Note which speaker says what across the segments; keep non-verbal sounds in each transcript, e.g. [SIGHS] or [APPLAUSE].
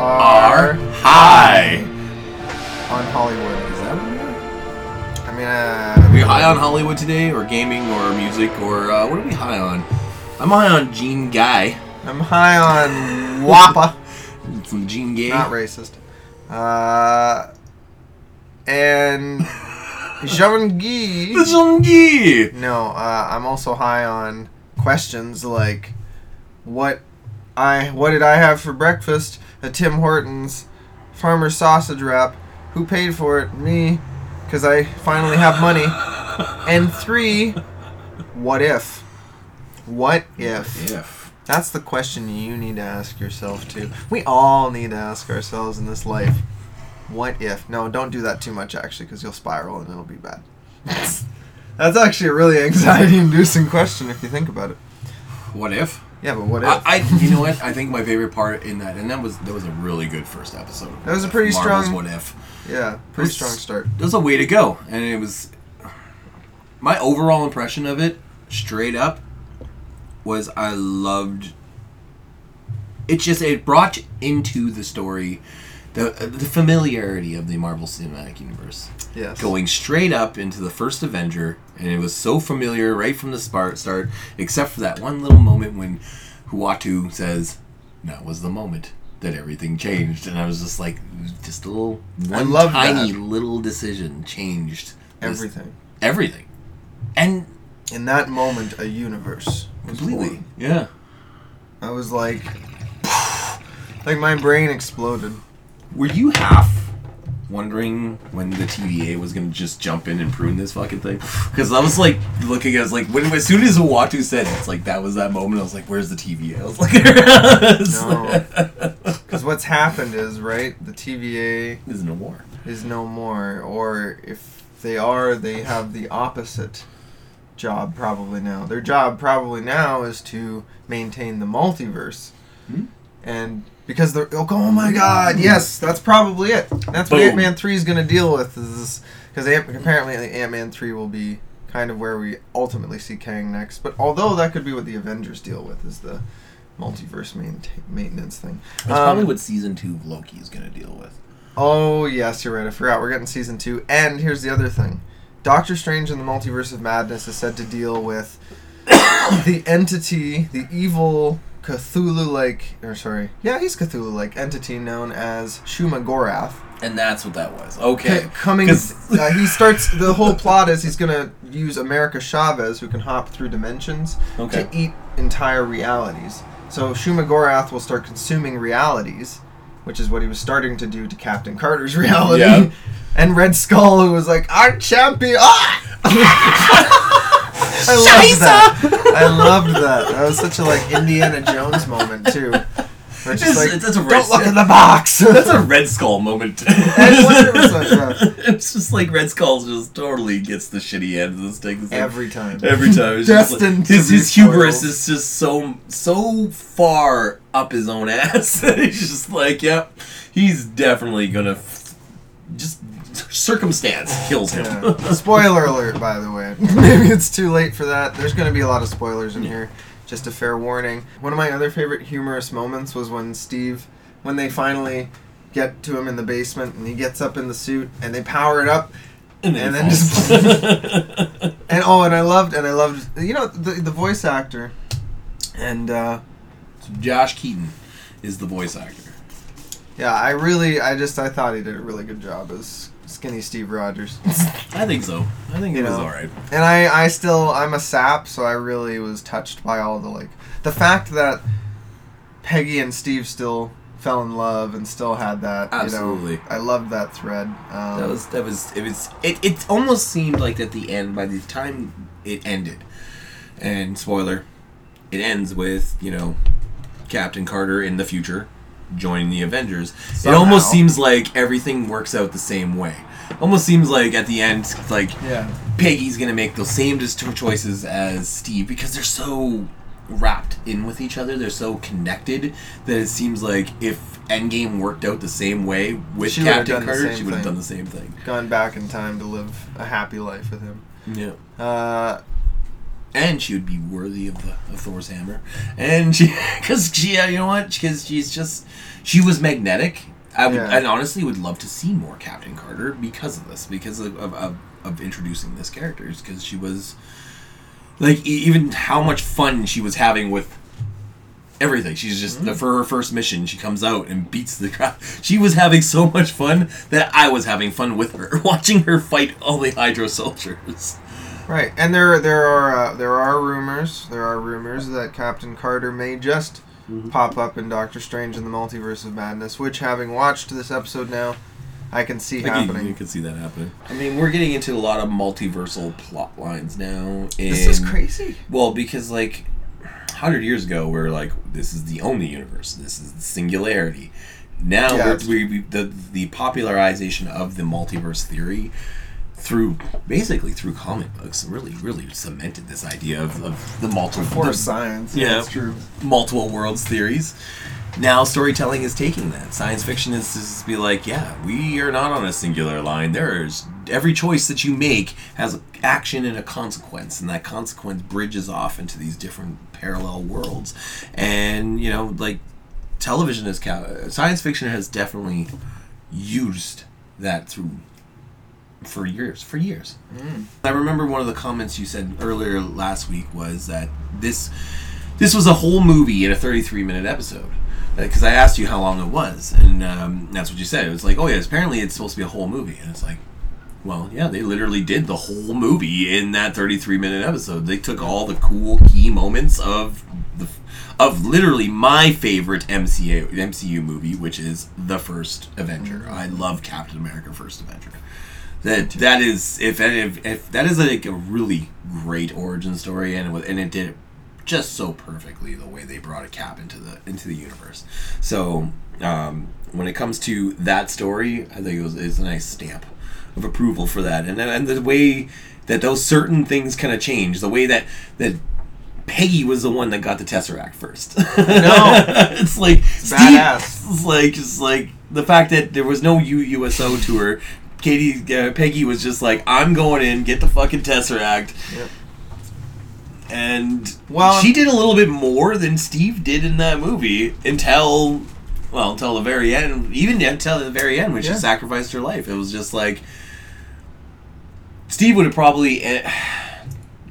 Speaker 1: are high.
Speaker 2: on Hollywood.
Speaker 1: Is that what?
Speaker 2: I mean, uh,
Speaker 1: Are we high on Hollywood today, or gaming, or music, or uh, what are we high on? I'm high on Gene Guy.
Speaker 2: I'm high on Wappa. [LAUGHS]
Speaker 1: Some Gene Gay.
Speaker 2: Not racist. Uh, and [LAUGHS] Jean Guy.
Speaker 1: Gene Gay.
Speaker 2: No, uh, I'm also high on questions like, what I what did I have for breakfast at Tim Hortons? Farmer's sausage wrap. Who paid for it? Me, because I finally have money. And three, what if? What if?
Speaker 1: If.
Speaker 2: That's the question you need to ask yourself too. We all need to ask ourselves in this life. What if? No, don't do that too much actually, because you'll spiral and it'll be bad. [LAUGHS] That's actually a really [LAUGHS] anxiety-inducing question if you think about it.
Speaker 1: What if?
Speaker 2: Yeah, but what if?
Speaker 1: I, I, you know what? I think my favorite part in that, and that was that was a really good first episode.
Speaker 2: That was a pretty
Speaker 1: Marvel's
Speaker 2: strong-
Speaker 1: What if?
Speaker 2: yeah, pretty
Speaker 1: It's-
Speaker 2: strong start.
Speaker 1: It was a way to go, and it was my overall impression of it, straight up, was I loved. It just it brought into the story the the familiarity of the Marvel Cinematic Universe,
Speaker 2: Yes.
Speaker 1: going straight up into the first Avenger, and it was so familiar right from the start. Start, except for that one little moment when Uatu says, "That was the moment." That everything changed, and I was just like, just a little one tiny
Speaker 2: that.
Speaker 1: little decision changed this-
Speaker 2: Everything.
Speaker 1: everything, and
Speaker 2: In that moment, a universe was
Speaker 1: completely,
Speaker 2: born.
Speaker 1: yeah.
Speaker 2: I was like, [SIGHS] like my brain exploded.
Speaker 1: Were you half wondering when the TVA was gonna just jump in and prune this fucking thing? Because I was like looking, I was like, when as soon as Uatu said it, it's like that was that moment. I was like, where's the TVA? I was like, [LAUGHS] it's
Speaker 2: No. Because what's happened is, right, the TVA
Speaker 1: is no more.
Speaker 2: is no more, or if they are, they have the opposite job probably now. Their job probably now is to maintain the multiverse.
Speaker 1: Hmm?
Speaker 2: And because they're, oh, oh my god, yes, that's probably it. That's what
Speaker 1: Boom.
Speaker 2: Ant Man 3 is going to deal with. Is Because apparently Ant Man 3 will be kind of where we ultimately see Kang next. But although that could be what the Avengers deal with, is the multiverse main maintenance thing.
Speaker 1: That's
Speaker 2: Um,
Speaker 1: probably what season two of Loki is gonna deal with.
Speaker 2: Oh yes, you're right. I forgot. We're getting season two. And here's the other thing: Doctor Strange in the Multiverse of Madness is said to deal with [COUGHS] the entity, the evil Cthulhu-like, or sorry, yeah, he's Cthulhu-like entity known as Shuma-Gorath.
Speaker 1: And that's what that was. Okay.
Speaker 2: C- coming, uh, he starts. The whole plot is he's gonna use America Chavez, who can hop through dimensions,
Speaker 1: Okay.
Speaker 2: to eat entire realities. So Shuma-Gorath will start consuming realities, which is what he was starting to do to Captain Carter's reality.
Speaker 1: Yeah.
Speaker 2: And Red Skull, who was like, "I'm champion!" Ah! [LAUGHS] I loved that. I loved that. That was such a like Indiana Jones moment too. Where it's just like,
Speaker 1: it's- it's a
Speaker 2: don't
Speaker 1: red-
Speaker 2: look in the box. [LAUGHS]
Speaker 1: That's a Red Skull moment. [LAUGHS]
Speaker 2: And 100%, yeah.
Speaker 1: it's just like Red Skull just totally gets the shitty end of the stick. It's like-
Speaker 2: every time.
Speaker 1: Every time, it's just like-
Speaker 2: to
Speaker 1: his
Speaker 2: be
Speaker 1: his hubris is just so so far up his own [LAUGHS] ass. he's just like, yep, he's definitely gonna f- just circumstance kills him.
Speaker 2: Yeah. [LAUGHS] Spoiler alert, by the way. [LAUGHS] Maybe it's too late for that. There's going to be a lot of spoilers in here. Just a fair warning. One of my other favorite humorous moments was when Steve, when they finally get to him in the basement and he gets up in the suit and they power it up.
Speaker 1: and
Speaker 2: And
Speaker 1: then, just. [LAUGHS]
Speaker 2: And oh, and I loved, and I loved, you know, the, the voice actor. And uh,
Speaker 1: Josh Keaton is the voice actor.
Speaker 2: yeah, I really, I just, I thought he did a really good job as skinny Steve Rogers. [LAUGHS]
Speaker 1: I think so. I think
Speaker 2: You
Speaker 1: it was
Speaker 2: know.
Speaker 1: all right.
Speaker 2: And I, I still, I'm a sap, so I really was touched by all the like, the fact that Peggy and Steve still fell in love and still had that.
Speaker 1: Absolutely.
Speaker 2: You know, I loved that thread. Um,
Speaker 1: That was that was it was it, it almost seemed like at the end by the time it ended and spoiler it ends with you know Captain Carter in the future joining the Avengers it almost seems like everything works out the same way almost seems like at the end like
Speaker 2: yeah.
Speaker 1: Peggy's gonna make the same choices as Steve because they're so wrapped in with each other. They're so connected that it seems like if Endgame worked out the same way with
Speaker 2: She
Speaker 1: Captain Carter, she would have done the same thing.
Speaker 2: Gone back in time to live a happy life with him.
Speaker 1: Yeah.
Speaker 2: Uh,
Speaker 1: and she would be worthy of the of Thor's hammer. And she, [LAUGHS] because she, uh, you know what? Because she's just, she was magnetic. I would,
Speaker 2: Yeah.
Speaker 1: and honestly would love to see more Captain Carter because of this, because of of, of, of introducing this character, because she was, like, e- even how much fun she was having with everything. She's just
Speaker 2: Mm-hmm.
Speaker 1: for her first mission, she comes out and beats the crap. She was having so much fun that I was having fun with her, [LAUGHS] watching her fight all the Hydra soldiers.
Speaker 2: Right, and there there are uh, there are rumors there are rumors that Captain Carter may just
Speaker 1: Mm-hmm.
Speaker 2: pop up in Doctor Strange in the Multiverse of Madness, which having watched this episode now, I can see
Speaker 1: Like, you,
Speaker 2: happening.
Speaker 1: you can see that happening. I mean, we're getting into a lot of multiversal plot lines now. And,
Speaker 2: this is crazy.
Speaker 1: Well, because like hundred years ago, we are like, this is the only universe. This is the singularity. Now
Speaker 2: Yeah,
Speaker 1: we're, we, we the the popularization of the multiverse theory through basically through comic books really really cemented this idea of, of the multiple
Speaker 2: For
Speaker 1: the
Speaker 2: science,
Speaker 1: yeah.
Speaker 2: that's true.
Speaker 1: multiple worlds theories. Now storytelling is taking that. Science fiction is to just be like, yeah, we are not on a singular line. There's every choice that you make has action and a consequence, and that consequence bridges off into these different parallel worlds. And you know, like television is science fiction has definitely used that through for years for years. I remember one of the comments you said earlier last week was that this this was a whole movie in a 33 minute episode. Because i asked you how long it was and um, that's what you said. It was like oh yeah apparently it's supposed to be a whole movie. And it's like well yeah they literally did the whole movie in that 33 minute episode. They took all the cool key moments of the of literally my favorite MCU MCU movie, which is the first Avenger. I love Captain America: First Avenger. That that is if if, if that is like a really great origin story, and it, was- and it did it just so perfectly the way they brought a Cap into the into the universe. So um, when it comes to that story, I think it was it's a nice stamp of approval for that, and then and the way that those certain things kind of change, the way that that Peggy was the one that got the Tesseract first. No, [LAUGHS] it's like Steve,
Speaker 2: badass.
Speaker 1: It's like just like the fact that there was no U- USO tour. Katie, uh, Peggy was just like, "I'm going in, get the fucking Tesseract,"
Speaker 2: Yep.
Speaker 1: and
Speaker 2: Well,
Speaker 1: she did a little bit more than Steve did in that movie until, well, until the very end. Even until the very end when she sacrificed her life, it was just like Steve would have probably. [SIGHS]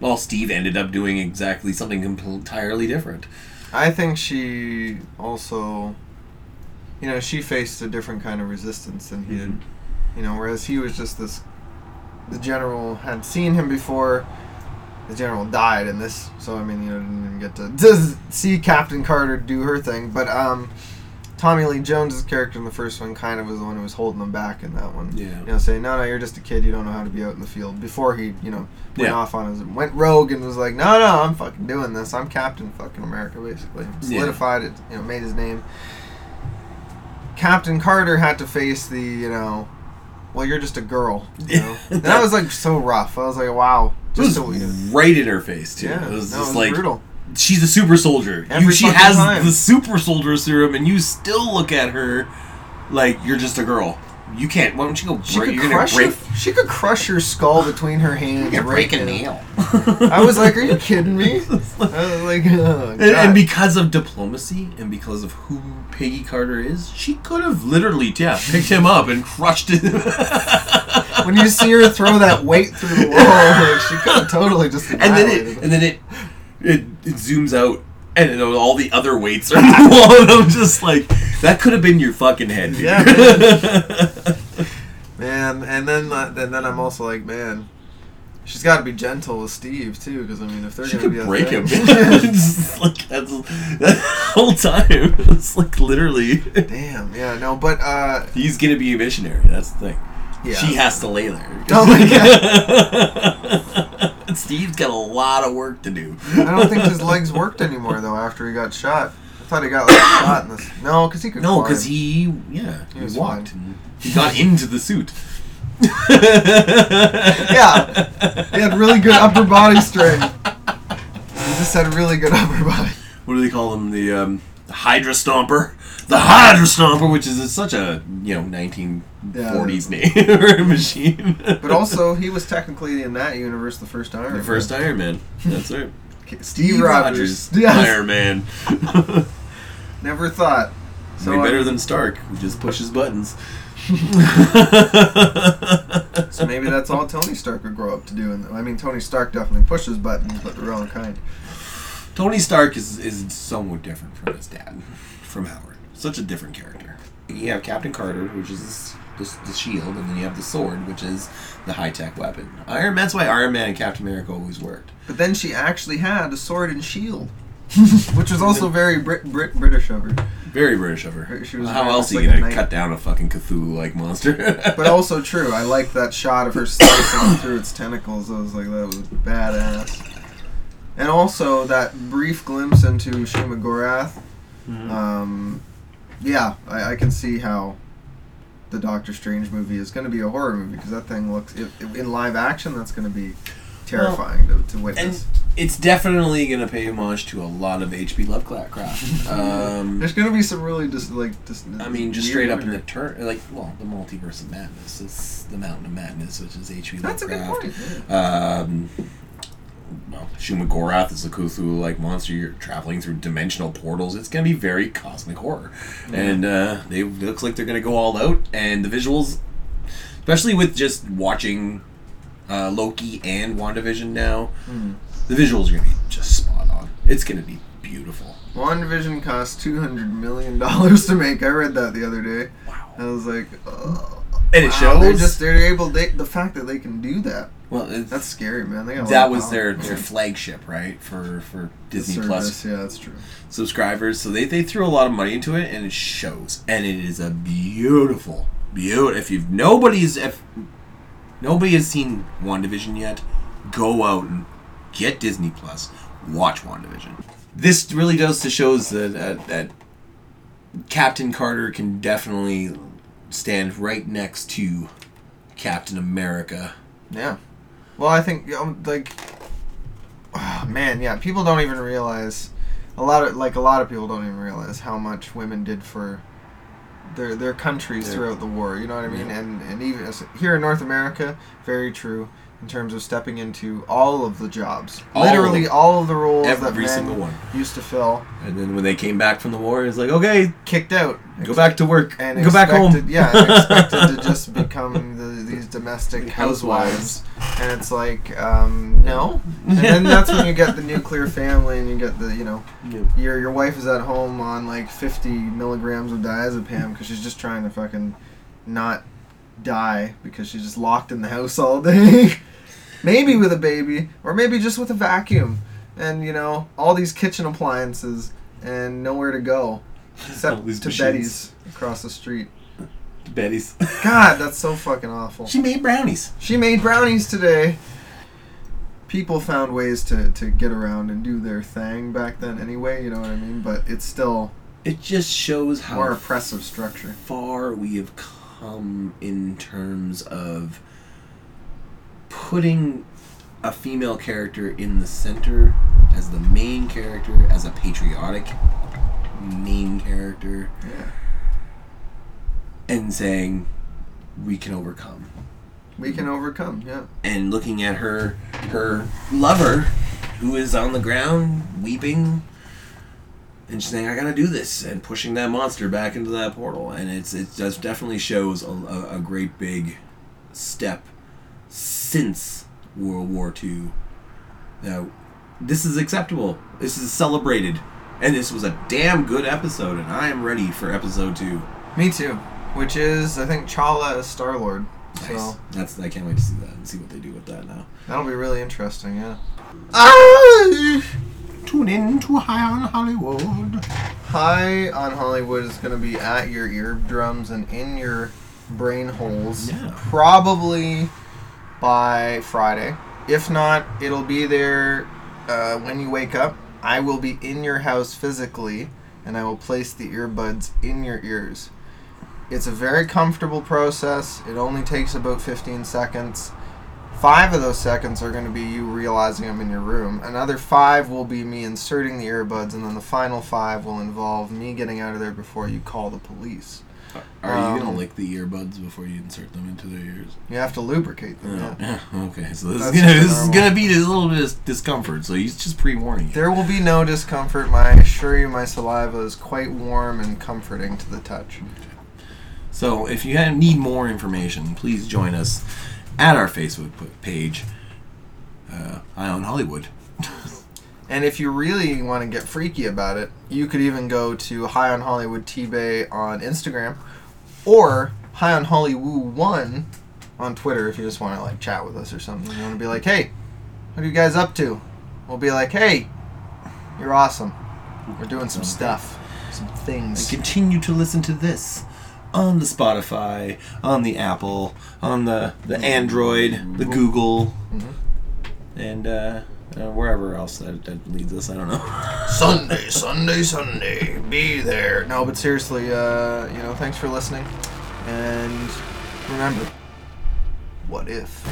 Speaker 1: Well, Steve ended up doing exactly something entirely different.
Speaker 2: I think she also, you know, she faced a different kind of resistance than he did. You know, whereas he was just this. The general had seen him before. The general died in this, so I mean, you know, didn't even get to, to see Captain Carter do her thing. But um, Tommy Lee Jones's character in the first one kind of was the one who was holding them back in that one.
Speaker 1: Yeah.
Speaker 2: You know, saying, "No, no, you're just a kid. You don't know how to be out in the field." Before he, you know, went
Speaker 1: Yeah.
Speaker 2: off on his went rogue and was like, "No, no, I'm fucking doing this. I'm Captain fucking America." Basically,
Speaker 1: Yeah.
Speaker 2: solidified it. You know, made his name. Captain Carter had to face the, you know, well, you're just a girl. You know, [LAUGHS] that was like so rough. I was like, wow, just so weird.
Speaker 1: right in her face too.
Speaker 2: Yeah,
Speaker 1: it was
Speaker 2: no,
Speaker 1: just
Speaker 2: it was
Speaker 1: like
Speaker 2: brutal.
Speaker 1: she's a super soldier. You, she has
Speaker 2: time.
Speaker 1: the super soldier serum, and you still look at her like you're just a girl. You can't. Why don't you go
Speaker 2: She
Speaker 1: break?
Speaker 2: could crush.
Speaker 1: break.
Speaker 2: Your, she could crush your skull between her hands.
Speaker 1: You're breaking
Speaker 2: now.
Speaker 1: nail. [LAUGHS]
Speaker 2: I was like, are you kidding me? [LAUGHS] I was like, oh,
Speaker 1: And, and because of diplomacy and because of who Peggy Carter is, she could have literally, yeah, picked him up and crushed him. [LAUGHS]
Speaker 2: when you see her throw that weight through the wall, like she could have totally just
Speaker 1: and then it,
Speaker 2: him.
Speaker 1: and then it, it, it zooms out, and all the other weights are on the wall, and I'm just like, that could have been your fucking head. dude.
Speaker 2: Yeah, [LAUGHS] man. And then, uh, and then I'm also like, man, she's got to be gentle with Steve too, because I mean, if they're
Speaker 1: She
Speaker 2: gonna
Speaker 1: could
Speaker 2: be
Speaker 1: break him. [LAUGHS] [LAUGHS] Like that's that whole time. It's like literally,
Speaker 2: Damn. Yeah. No, but uh,
Speaker 1: he's gonna be a missionary. That's the thing.
Speaker 2: yeah.
Speaker 1: She has to lay there.
Speaker 2: Oh my
Speaker 1: god. Steve's got a lot of work to do.
Speaker 2: I don't think his legs worked anymore though after he got shot. I thought he got like [COUGHS] shot in this. No, because he could.
Speaker 1: No, because he, yeah,
Speaker 2: He was
Speaker 1: walked.
Speaker 2: fine. [LAUGHS]
Speaker 1: And he got into the suit.
Speaker 2: Yeah. He had really good upper body strength. He just had really good upper body.
Speaker 1: What do they call him? The um, Hydra Stomper. the Hydra Stomper, which is such a you know 1940s name or machine.
Speaker 2: But also, he was technically in that universe the first Iron Man.
Speaker 1: the
Speaker 2: Man.
Speaker 1: first Iron Man. That's right. [LAUGHS]
Speaker 2: Steve,
Speaker 1: Steve
Speaker 2: Rogers.
Speaker 1: Rogers,
Speaker 2: Yes.
Speaker 1: Iron Man. [LAUGHS]
Speaker 2: Never thought. So
Speaker 1: Way better
Speaker 2: I-
Speaker 1: than Stark, who just pushes buttons. [LAUGHS]
Speaker 2: So maybe that's all Tony Stark would grow up to do. And I mean, Tony Stark definitely pushes buttons, but the wrong kind.
Speaker 1: Tony Stark is is somewhat different from his dad, from Howard. Such a different character. You have Captain Carter, which is the, the shield, and then you have the sword, which is the high tech weapon. Iron. That's why Iron Man and Captain America always worked.
Speaker 2: But then she actually had a sword and shield, [LAUGHS] which was also very Brit, Brit British of her.
Speaker 1: Very British of her.
Speaker 2: She was
Speaker 1: How else are you
Speaker 2: like
Speaker 1: gonna cut down a fucking Cthulhu-like monster? [LAUGHS]
Speaker 2: But also true. I like that shot of her [LAUGHS] slicing through its tentacles. I was like, that was badass. And also that brief glimpse into Shuma-Gorath.
Speaker 1: Mhm.
Speaker 2: Um, yeah, I, I can see how the Doctor Strange movie is going to be a horror movie because that thing looks if, if- in live action. That's going to be terrifying to, to witness.
Speaker 1: It's definitely gonna pay homage to a lot of H.P. Lovecraft. [LAUGHS] Um,
Speaker 2: There's going to be some really just like just.
Speaker 1: I mean, just straight up in the turn, like, well, the multiverse of madness is the Mountain of Madness, which is H.P.
Speaker 2: That's a good
Speaker 1: Lovecraft.
Speaker 2: point.
Speaker 1: Um, well, Shuma-Gorath is a Cthulhu-like monster. You're traveling through dimensional portals. It's gonna be very cosmic horror, and uh, they it looks like they're gonna go all out. And the visuals, especially with just watching uh, Loki and WandaVision now,
Speaker 2: Hmm.
Speaker 1: The visuals are gonna be just spot on. It's gonna be beautiful.
Speaker 2: WandaVision cost two hundred million dollars to make. I read that the other day.
Speaker 1: Wow.
Speaker 2: I was like, oh.
Speaker 1: And it
Speaker 2: Wow, They're just they're able. They, the fact that they can do that.
Speaker 1: Well, it's,
Speaker 2: That's scary, man. They got
Speaker 1: that was their their flagship, right? For for Disney
Speaker 2: service,
Speaker 1: Plus
Speaker 2: Yeah, that's true.
Speaker 1: subscribers. So they, they threw a lot of money into it, and it shows. And it is a beautiful, beautiful. If you've nobody's if nobody has seen WandaVision yet, go out and get Disney Plus. Watch WandaVision. This really does to shows that that, that Captain Carter can definitely stand right next to Captain America.
Speaker 2: Yeah. Well, I think um, like, ah, man, yeah. People don't even realize a lot of like a lot of people don't even realize how much women did for their their countries throughout the war. You know what I mean?
Speaker 1: Yeah.
Speaker 2: And and even here in North America, very true in terms of stepping into all of the jobs,
Speaker 1: All
Speaker 2: literally
Speaker 1: of-
Speaker 2: all of the roles that
Speaker 1: Every
Speaker 2: men
Speaker 1: single one.
Speaker 2: used to fill,
Speaker 1: And then when they came back from the war, it's like, okay,
Speaker 2: kicked out.
Speaker 1: go back to work.
Speaker 2: and
Speaker 1: go back home.
Speaker 2: Yeah, and expected to [LAUGHS] just become the, these domestic
Speaker 1: Housewives.
Speaker 2: housewives, and it's like, um, no. And then that's when you get the nuclear family, and you get the, you know, your your wife is at home on like 50 milligrams of diazepam because she's just trying to fucking not die because she's just locked in the house all day. [LAUGHS] maybe with a baby, or maybe just with a vacuum, and you know, all these kitchen appliances and nowhere to go except to
Speaker 1: machines.
Speaker 2: Betty's across the street.
Speaker 1: To Betty's. [LAUGHS]
Speaker 2: God, that's so fucking awful.
Speaker 1: she made brownies.
Speaker 2: She made brownies today. People found ways to, to get around and do their thing back then anyway, you know what I mean? But it's still
Speaker 1: It just shows how
Speaker 2: more oppressive structure.
Speaker 1: far we have come in terms of putting a female character in the center as the main character, as a patriotic main character,
Speaker 2: Yeah.
Speaker 1: and saying we can overcome.
Speaker 2: We can overcome, yeah.
Speaker 1: and looking at her her lover who is on the ground weeping and she's saying i gotta do this and pushing that monster back into that portal and it's it does definitely shows a, a, a great big step since world war ii now this is acceptable this is celebrated and this was a damn good episode and i am ready for episode two
Speaker 2: Me too. Which is, I think, T'Challa as Star Lord.
Speaker 1: nice.
Speaker 2: So
Speaker 1: that's i can't wait to see that and see what they do with that now
Speaker 2: that'll be really interesting, yeah. Ah!
Speaker 1: Tune in to High on Hollywood.
Speaker 2: High on Hollywood is going to be at your eardrums and in your brain holes.
Speaker 1: Yeah.
Speaker 2: Probably by Friday. If not, it'll be there uh, when you wake up. I will be in your house physically, and I will place the earbuds in your ears. It's a very comfortable process. It only takes about 15 seconds. Five of those seconds are going to be you realizing I'm in your room. Another five will be me inserting the earbuds, and then the final five will involve me getting out of there before you call the police.
Speaker 1: Are you
Speaker 2: Um,
Speaker 1: gonna lick the earbuds before you insert them into their ears?
Speaker 2: You have to lubricate them.
Speaker 1: Yeah.
Speaker 2: Yeah.
Speaker 1: Okay. So this
Speaker 2: That's
Speaker 1: is gonna this is gonna be a little bit of discomfort. So he's just pre-warning you.
Speaker 2: There will be no discomfort. My, I assure you, my saliva is quite warm and comforting to the touch.
Speaker 1: So if you need more information, please join us at our Facebook page, uh, Eye on Hollywood. [LAUGHS]
Speaker 2: And if you really want to get freaky about it, you could even go to High on Hollywood T-Bay on Instagram or High on Hollywood 1 on Twitter if you just want to like chat with us or something. You want to be like, hey, what are you guys up to? We'll be like, hey, you're awesome. We're doing some stuff, some things.
Speaker 1: And continue to listen to this on the Spotify, on the Apple, on the the Android, the Google,
Speaker 2: Mhm.
Speaker 1: and uh, uh, wherever else that, that leads us. I don't know. [LAUGHS]
Speaker 2: Sunday, Sunday, Sunday, be there. No, but seriously, uh, you know, thanks for listening. And remember, what if?